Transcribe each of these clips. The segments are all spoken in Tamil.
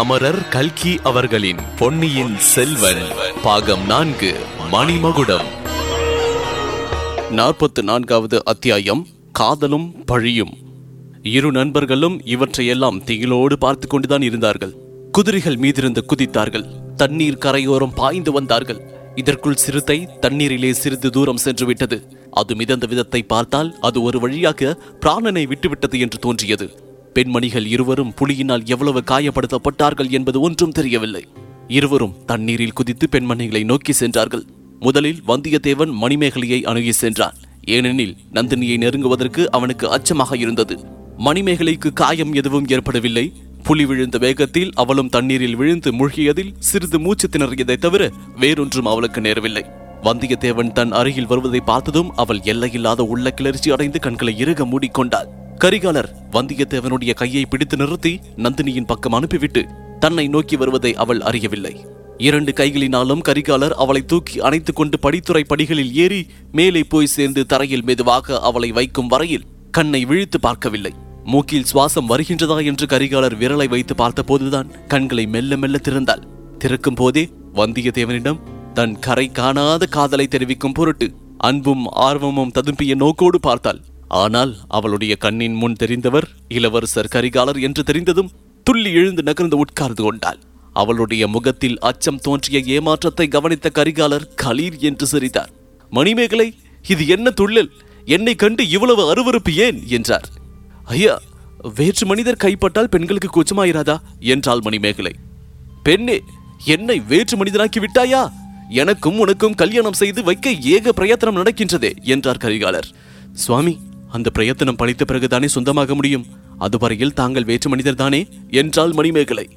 அமரர் கல்கி அவர்களின் பொன்னியின் செல்வன் பாகம் நான்கு மணிமகுடம். நாற்பத்து நான்காவது அத்தியாயம் காதலும் பழியும். இரு நண்பர்களும் இவற்றையெல்லாம் திகிலோடு பார்த்து கொண்டுதான் இருந்தார்கள். குதிரைகள் மீதிருந்து குதித்தார்கள். தண்ணீர் கரையோரம் பாய்ந்து வந்தார்கள். இதற்குள் சிறுத்தை தண்ணீரிலே சிறிது தூரம் சென்று விட்டது அது மிதந்த விதத்தை பார்த்தால் அது ஒரு வழியாக பிராணனை விட்டுவிட்டது என்று தோன்றியது. பெண்மணிகள் இருவரும் புலியினால் எவ்வளவு காயப்படுத்தப்பட்டார்கள் என்பது ஒன்றும் தெரியவில்லை. இருவரும் தண்ணீரில் குதித்து பெண்மணிகளை நோக்கி சென்றார்கள். முதலில் வந்தியத்தேவன் மணிமேகலையை அணுகி சென்றான். ஏனெனில் நந்தினியை நெருங்குவதற்கு அவனுக்கு அச்சமாக இருந்தது. மணிமேகலைக்கு காயம் எதுவும் ஏற்படவில்லை. புலி விழுந்த வேகத்தில் அவளும் தண்ணீரில் விழுந்து மூழ்கியதில் சிறிது மூச்சு திணறியதை தவிர வேறொன்றும் அவளுக்கு நேரவில்லை. வந்தியத்தேவன் தன் அருகில் வருவதை பார்த்ததும் அவள் எல்லையில்லாத உள்ள கிளர்ச்சி அடைந்து கண்களை இறுக மூடிக்கொண்டாள். கரிகாலர் வந்தியத்தேவனுடைய கையை பிடித்து நிறுத்தி நந்தினியின் பக்கம் அனுப்பிவிட்டு தன்னை நோக்கி வருவதை அவள் அறியவில்லை. இரண்டு கைகளினாலும் கரிகாலர் அவளை தூக்கி அணைத்துக் கொண்டு படித்துறை படிகளில் ஏறி மேலே போய் சேர்ந்து தரையில் மெதுவாக அவளை வைக்கும் வரையில் கண்ணை விழித்து பார்க்கவில்லை. மூக்கில் சுவாசம் வருகின்றதா என்று கரிகாலர் விரலை வைத்து பார்த்தபோதுதான் கண்களை மெல்ல மெல்ல திறந்தாள். திறக்கும் போதே வந்தியத்தேவனிடம் தன் கரை காணாத காதலை தெரிவிக்கும் பொருட்டு அன்பும் ஆர்வமும் ததும்பிய நோக்கோடு பார்த்தாள். ஆனால் அவளுடைய கண்ணின் முன் தெரிந்தவர் இளவரசர் கரிகாலர் என்று தெரிந்ததும் துள்ளி எழுந்து நகர்ந்து உட்கார்ந்து கொண்டாள். அவளுடைய முகத்தில் அச்சம் தோன்றிய ஏமாற்றத்தை கவனித்த கரிகாலர் களீர் என்று சிரித்தார். மணிமேகலை இது என்ன துள்ளல்? என்னை கண்டு இவ்வளவு அருவருப்பு ஏன்? என்றார். ஐயா வேற்று மனிதர் கைப்பட்டால் பெண்களுக்கு கூச்சமாயிராதா? என்றாள் மணிமேகலை. பெண்ணே என்னை வேற்று மனிதனாக்கி விட்டாயா? எனக்கும் உனக்கும் கல்யாணம் செய்து வைக்க ஏக பிரயத்தனம் நடக்கின்றதே என்றார் கரிகாலர். சுவாமி அந்த பிரயத்தனம் பழித்த பிறகுதானே சொந்தமாக முடியும்? அதுவரையில் தாங்கள் வேற்று மனிதர் தானே என்றாள் மணிமேகலை.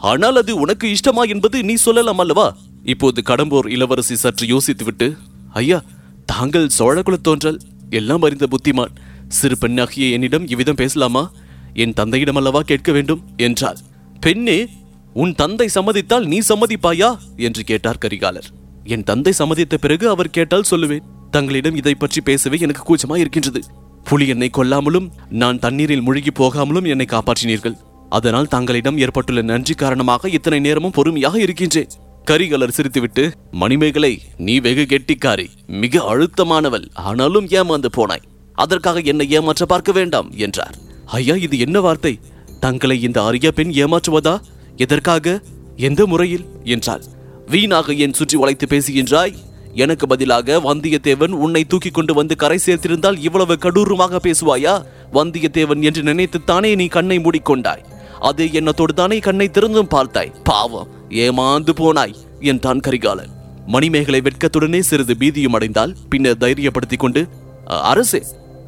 ஆனால் அது உனக்கு இஷ்டமா என்பது நீ சொல்லலாம் அல்லவா? இப்போது கடம்பூர் இளவரசி சற்று யோசித்துவிட்டு ஐயா தாங்கள் சோழகுல தோன்றல். எல்லாம் அறிந்த புத்திமான். சிறு பெண்ணாகிய என்னிடம் இவ்விதம் பேசலாமா? என் தந்தையிடம் அல்லவா கேட்க வேண்டும்? என்றாள். பெண்ணே உன் தந்தை சம்மதித்தால் நீ சம்மதிப்பாயா? என்று கேட்டார் கரிகாலர். என் தந்தை சம்மதித்த பிறகு அவர் கேட்டால் சொல்லுவேன். தங்களிடம் இதை பற்றி பேசவே எனக்கு கூச்சமா இருக்கின்றது. புலி என்னை கொல்லாமலும் நான் தண்ணீரில் முழுகி போகாமலும் என்னை காப்பாற்றினீர்கள். அதனால் தங்களிடம் ஏற்பட்டுள்ள நன்றி காரணமாக இத்தனை நேரமும் பொறுமையாக இருக்கின்றேன். கரிகலர் சிரித்துவிட்டு மணிமேகலை நீ வெகு கெட்டிக்காரி மிக அழுத்தமானவள் ஆனாலும் ஏமாந்து போனாய். அதற்காக என்னை ஏமாற்ற பார்க்க வேண்டாம் என்றார். ஐயா இது என்ன வார்த்தை? தங்களை இந்த அரிய பெண் ஏமாற்றுவதா? எதற்காக? எந்த முறையில்? என்றாள். வீணாக என் சுற்றி வளைத்து பேசுகின்றாய்? எனக்கு பதிலாக வந்தியத்தேவன் உன்னை தூக்கி கொண்டு வந்து கரை சேர்த்திருந்தால் இவ்வளவு கடூரமாக பேசுவாயா? வந்தியத்தேவன் என்று நினைத்துத்தானே நீ கண்ணை மூடிக்கொண்டாய். அது எண்ணத்தோடு தானே கண்ணை திறந்தும் பார்த்தாய். பாவம் ஏமாந்து போனாய் என்றான் கரிகாலன். மணிமேகலை வெட்கத்துடனே சிறிது பீதியும் அடைந்தால் பின்னர் தைரியப்படுத்திக் கொண்டு "அ- அரசே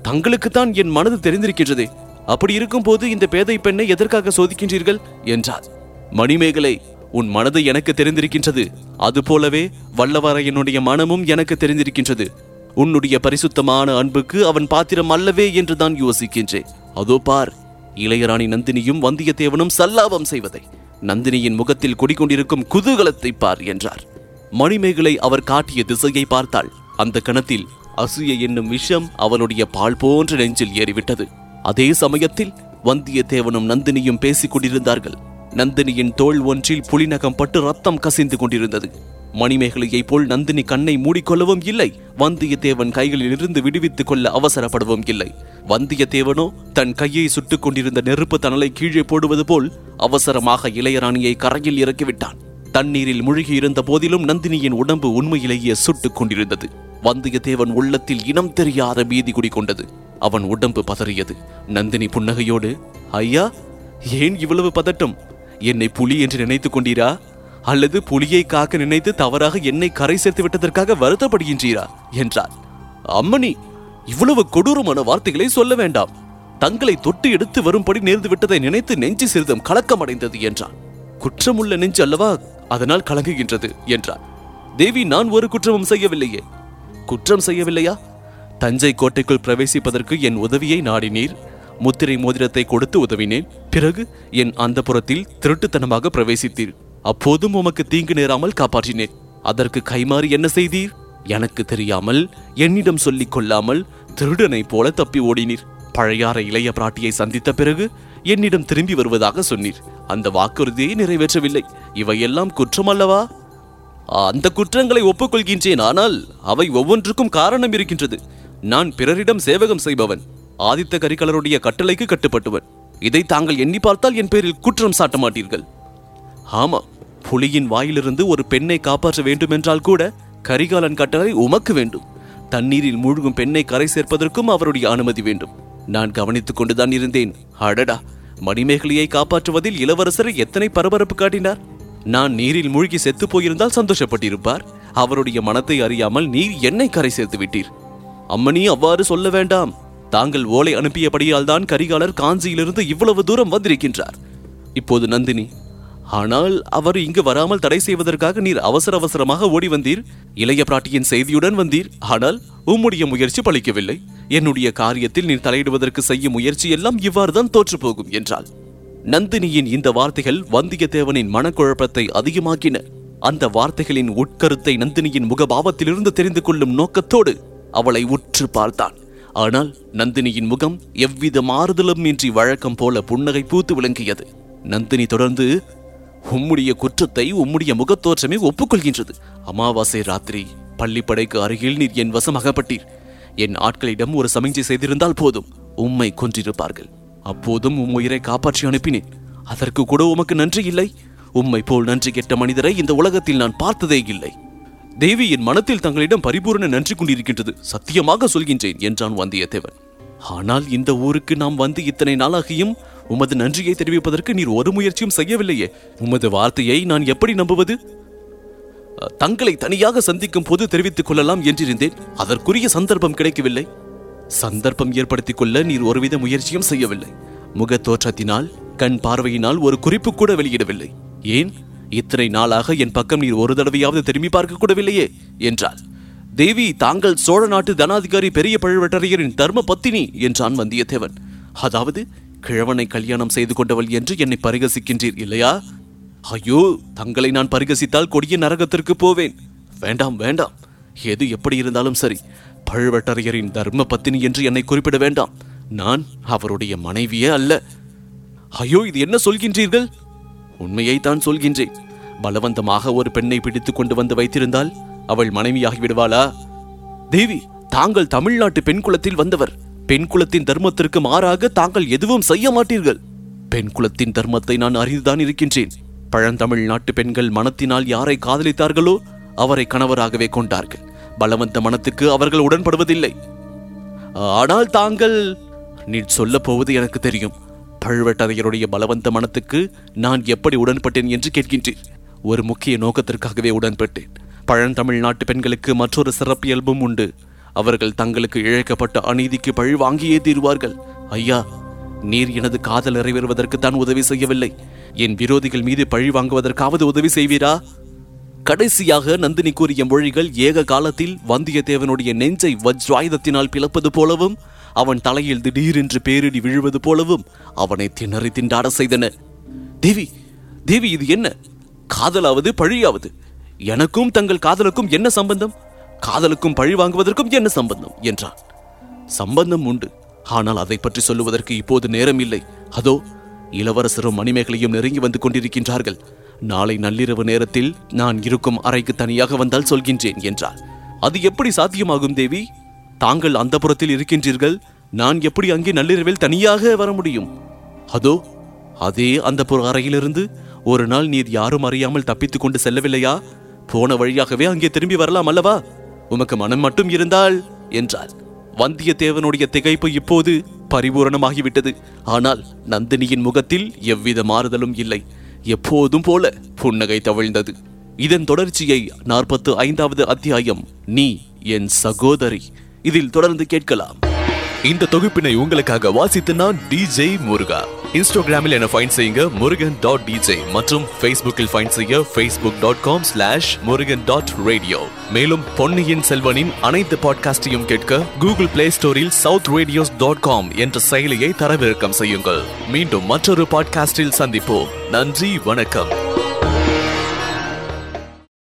தங்களுக்குத்தான் என் மனது தெரிந்திருக்கின்றதே. அப்படி இருக்கும்போது இந்த பேதை பெண்ணை எதற்காக சோதிக்கின்றீர்கள்? என்றார் மணிமேகலை உன் மனது எனக்கு தெரிந்திருக்கின்றது. அதுபோலவே வல்லவரையனுடைய மனமும் எனக்கு தெரிந்திருக்கின்றது. உன்னுடைய பரிசுத்தமான அன்புக்கு அவன் பாத்திரம் அல்லவே என்று தான் யோசிக்கின்றேன். அதோ பார் இளையராணி நந்தினியும் வந்தியத்தேவனும் சல்லாபம் செய்வதை. நந்தினியின் முகத்தில் குடிக்கொண்டிருக்கும் குதூகலத்தை பார் என்றார். மணிமேகலை அவர் காட்டிய திசையை பார்த்தாள். அந்த கணத்தில் அசூய என்னும் விஷம் அவனுடைய பால் போன்ற நெஞ்சில் ஏறிவிட்டது. அதே சமயத்தில் வந்தியத்தேவனும் நந்தினியும் பேசிக் கொண்டிருந்தார்கள் நந்தினியின் தோள் ஒன்றில் புலிநகம் பட்டு ரத்தம் கசிந்து கொண்டிருந்தது. மணிமேகலையைப் போல் நந்தினி கண்ணை மூடிக்கொள்ளவும் இல்லை. வந்தியத்தேவன் கைகளில் இருந்து விடுவித்துக் கொள்ள அவசரப்படவும் இல்லை. வந்தியத்தேவனோ தன் கையை சுட்டுக் கொண்டிருந்த நெருப்பு தணலை கீழே போடுவது போல் அவசரமாக இளையராணியை கரையில் இறக்கிவிட்டான். தண்ணீரில் மூழ்கி இருந்த போதிலும் நந்தினியின் உடம்பு உண்மையிலேயே சுட்டுக் கொண்டிருந்தது. வந்தியத்தேவன் உள்ளத்தில் இனம் தெரியாத பீதி குடிகொண்டது. அவன் உடம்பு பதறியது. நந்தினி புன்னகையோடு ஐயா ஏன் இவ்வளவு பதட்டம்? என்னை புலி என்று நினைத்துக் கொண்டீரா? அல்லது புலியை காக்க நினைத்து தவறாக என்னை கரை சேர்த்து விட்டதற்காக வருத்தப்படுகின்றீரா? என்றார் அம்மணி இவ்வளவு கொடூரமான வார்த்தைகளை சொல்ல வேண்டாம். தங்களை தொட்டு எடுத்து வரும்படி நேர்ந்து விட்டதை நினைத்து நெஞ்சு சிறிதும் கலக்கமடைந்தது என்றான் குற்றமுள்ள நெஞ்சு அல்லவா? அதனால் கலங்குகின்றது என்றார் தேவி நான் ஒரு குற்றமும் செய்யவில்லையே. குற்றம் செய்யவில்லையா? தஞ்சை கோட்டைக்குள் பிரவேசிப்பதற்கு என் உதவியை நாடினீர். முத்திரை மோதிரத்தை கொடுத்து உதவினேன். பிறகு என் அந்தப்புறத்தில் திருட்டுத்தனமாக பிரவேசித்தீர். அப்போதும் உமக்கு தீங்கு நேராமல் காப்பாற்றினேன். அதற்கு கைமாறி என்ன செய்தீர்? எனக்கு தெரியாமல் என்னிடம் சொல்லிக் கொள்ளாமல் திருடனைப் போல தப்பி ஓடினீர். பழையாற இளைய பிராட்டியை சந்தித்த பிறகு என்னிடம் திரும்பி வருவதாக சொன்னீர். அந்த வாக்குறுதியை நிறைவேற்றவில்லை. இவையெல்லாம் குற்றம் அல்லவா? அந்த குற்றங்களை ஒப்புக்கொள்கின்றேன். ஆனால் அவை ஒவ்வொன்றுக்கும் காரணம் இருக்கின்றது. நான் பிறரிடம் சேவகம் செய்பவன். ஆதித்த கரிகாலருடைய கட்டளைக்கு கட்டுப்பட்டவன். இதை தாங்கள் எண்ணி பார்த்தால் என் பேரில் குற்றம் சாட்ட மாட்டீர்கள். ஆமா புலியின் வாயிலிருந்து ஒரு பெண்ணை காப்பாற்ற வேண்டுமென்றால் கூட கரிகாலன் கட்டளை உமக்கு வேண்டும். தண்ணீரில் மூழ்கும் பெண்ணை கரை சேர்ப்பதற்கும் அவருடைய அனுமதி வேண்டும். நான் கவனித்துக் கொண்டுதான் இருந்தேன். அடடா மணிமேகலையை காப்பாற்றுவதில் இளவரசர் எத்தனை பரபரப்பு காட்டினார். நான் நீரில் மூழ்கி செத்து போயிருந்தால் சந்தோஷப்பட்டிருப்பார். அவருடைய மனத்தை அறியாமல் நீர் என்னை கரை சேர்த்து விட்டீர். அம்மனி அவ்வாறு சொல்ல வேண்டாம். தாங்கள் ஓலை அனுப்பியபடியால் தான் கரிகாலர் காஞ்சியிலிருந்து இவ்வளவு தூரம் வந்திருக்கின்றார். இப்போது நந்தினி ஆனால் அவர் இங்கு வராமல் தடை செய்வதற்காக நீர் அவசர அவசரமாக ஓடி வந்தீர். இளைய பிராட்டியின் செய்தியுடன் வந்தீர். ஆனால் உம்முடைய முயற்சி பலிக்கவில்லை. என்னுடைய காரியத்தில் நீர் தலையிடுவதற்கு செய்யும் முயற்சி எல்லாம் இவ்வாறுதான் தோற்றுப்போகும் என்றாள். நந்தினியின் இந்த வார்த்தைகள் வந்தியத்தேவனின் மனக்குழப்பத்தை அதிகமாக்கின. அந்த வார்த்தைகளின் உட்கருத்தை நந்தினியின் முகபாவத்திலிருந்து தெரிந்து கொள்ளும் நோக்கத்தோடு அவளை உற்று பார்த்தான். ஆனால் நந்தினியின் முகம் எவ்வித மாறுதலும் இன்றி வழக்கம் போல புன்னகை பூத்து விளங்கியது. நந்தினி தொடர்ந்து உம்முடைய குற்றத்தை உம்முடைய முகத்தோற்றமே ஒப்புக்கொள்கின்றது. அமாவாசை ராத்திரி பள்ளிப்படைக்கு அருகில் நீர் என் வசம் அகப்பட்டீர் என் ஆட்களிடம் ஒரு சமிஞ்சை செய்திருந்தால் போதும். உம்மை கொன்றிருப்பார்கள். அப்போதும் உம் உயிரை காப்பாற்றி அனுப்பினேன். அதற்கு கூட உமக்கு நன்றி இல்லை. உம்மை போல் நன்றி கெட்ட மனிதரை இந்த உலகத்தில் நான் பார்த்ததே இல்லை. தேவி என் மனத்தில் தங்களிடம் பரிபூரண நன்றி கொண்டிருக்கின்றது சத்தியமாக சொல்கின்றேன் என்றான் வந்தியத்தேவன். ஆனால் இந்த ஊருக்கு நாம் வந்து இத்தனை நாளாகியும் உமது நன்றியை தெரிவிப்பதற்கு நீர் ஒரு முயற்சியும் செய்யவில்லையே. உமது வார்த்தையை நான் எப்படி நம்புவது? தங்களை தனியாக சந்திக்கும் போது தெரிவித்துக் கொள்ளலாம் என்றிருந்தேன். அதற்குரிய சந்தர்ப்பம் கிடைக்கவில்லை. சந்தர்ப்பம் ஏற்படுத்திக் கொள்ள நீர் ஒருவித முயற்சியும் செய்யவில்லை. முகத் தோற்றத்தினால் கண் பார்வையினால் ஒரு குறிப்பு கூட வெளியிடவில்லை. ஏன்? இத்தனை நாளாக என் பக்கம் நீர் ஒரு தடவையாவது திரும்பி பார்க்க கூடவில்லையே என்றாள். தேவி தாங்கள் சோழ நாட்டு தனாதிகாரி பெரிய பழுவேட்டரையரின் தர்ம பத்தினி என்றான் வந்தியத்தேவன். அதாவது கிழவனை கல்யாணம் செய்து கொண்டவள் என்று என்னை பரிகசிக்கின்றீர் இல்லையா? ஐயோ தங்களை நான் பரிகசித்தால் கொடிய நரகத்திற்கு போவேன். வேண்டாம் வேண்டாம். எது எப்படி இருந்தாலும் சரி பழுவேட்டரையரின் தர்ம பத்தினி என்று என்னை குறிப்பிட வேண்டாம். நான் அவருடைய மனைவியே அல்ல. ஐயோ இது என்ன சொல்கின்றீர்கள்? உண்மையை தான் சொல்கின்றேன். பலவந்தமாக ஒரு பெண்ணை பிடித்து கொண்டு வந்து வைத்திருந்தால் அவள் மனைவியாகி விடுவாளா தேவி தாங்கள் தமிழ்நாட்டு பெண் குலத்தில் வந்தவர். பெண் குலத்தின் தர்மத்திற்கு மாறாக தாங்கள் எதுவும் செய்ய மாட்டீர்கள். பெண் குலத்தின் தர்மத்தை நான் அறிந்துதான் இருக்கின்றேன். பழந்தமிழ் நாட்டு பெண்கள் மனத்தினால் யாரை காதலித்தார்களோ அவரை கணவராகவே கொண்டார்கள். பலவந்த மனத்துக்கு அவர்கள் உடன்படுவதில்லை. ஆனால் தாங்கள் நீ சொல்லப் போவது எனக்கு தெரியும். பழுவேட்டரையருடைய பலவந்த மனத்துக்கு நான் எப்படி உடன்பட்டேன் என்று கேட்கின்றேன். ஒரு முக்கிய நோக்கத்திற்காகவே உடன்பட்டேன். பழந்தமிழ் நாட்டு பெண்களுக்கு மற்றொரு சிறப்பியல்பும் உண்டு. அவர்கள் தங்களுக்கு இழைக்கப்பட்ட அநீதிக்கு பழி வாங்கியே தீருவார்கள். ஐயா நீர் எனது காதல் நிறைவேறுவதற்கு தான் உதவி செய்யவில்லை. என் விரோதிகள் மீது பழி வாங்குவதற்காவது உதவி செய்வீரா? கடைசியாக நந்தினி கூறிய மொழிகள் ஏக காலத்தில் வந்தியத்தேவனுடைய நெஞ்சை வஜ்ராயுதத்தினால் பிளப்பது போலவும் அவன் தலையில் திடீரென்று பேரிடி விழுவது போலவும் அவனை திணறி திண்டாட செய்தன. தேவி தேவி இது என்ன? காதலாவது பழியாவது? எனக்கும் தங்கள் காதலுக்கும் என்ன சம்பந்தம்? காதலுக்கும் பழி வாங்குவதற்கும் என்ன சம்பந்தம்? என்றான். சம்பந்தம் உண்டு. ஆனால் அதை பற்றி சொல்லுவதற்கு இப்போது நேரம் இல்லை அதோ இளவரசரும் மணிமேகலையும் நெருங்கி வந்து கொண்டிருக்கின்றார்கள். நாளை நள்ளிரவு நேரத்தில் நான் இருக்கும் அறைக்கு தனியாக வந்தால் சொல்கின்றேன் என்றார் அது எப்படி சாத்தியமாகும் தேவி? தாங்கள் அந்த புறத்தில் இருக்கின்றீர்கள் நான் எப்படி அங்கே நள்ளிரவில் தனியாக வர முடியும்? அதோ அதே அந்த புற அறையிலிருந்து ஒரு நாள் நீர் யாரும் அறியாமல் தப்பித்துக் கொண்டு செல்லவில்லையா? போன வழியாகவே அங்கே திரும்பி வரலாம் அல்லவா? உமக்கு மனம் மட்டும் இருந்தால் என்றாள். வந்தியத்தேவனுடைய திகைப்பு இப்போது பரிபூரணமாகிவிட்டது. ஆனால் நந்தினியின் முகத்தில் எவ்வித மாறுதலும் இல்லை. எப்போதும் போல புன்னகை தவிழ்ந்தது. இதன் தொடர்ச்சியை நாற்பத்து ஐந்தாவது அத்தியாயம் நீ என் சகோதரி. இதில் தொடர்ந்து கேட்கலாம். இந்த தொகுப்பினை உங்களுக்காக வாசித்து நான் டிஜே முருகா. இன்ஸ்டாகிராமில் என ஃபைண்ட் செய்யுங்க முருகன் டாட் டிஜே மற்றும் ஃபேஸ்புக்கில் ஃபைண்ட் செய்ய Facebook dot com slash Murugan dot radio மேலும் பொன்னியின் செல்வனின் அனைத்து பாட்காஸ்டையும் கேட்க கூகுள் பிளே ஸ்டோரில் சவுத் ரேடியோஸ் டாட் காம் என்ற செயலியை தரவிறக்கம் செய்யுங்கள். மீண்டும் மற்றொரு பாட்காஸ்டில் சந்திப்போம். நன்றி வணக்கம்.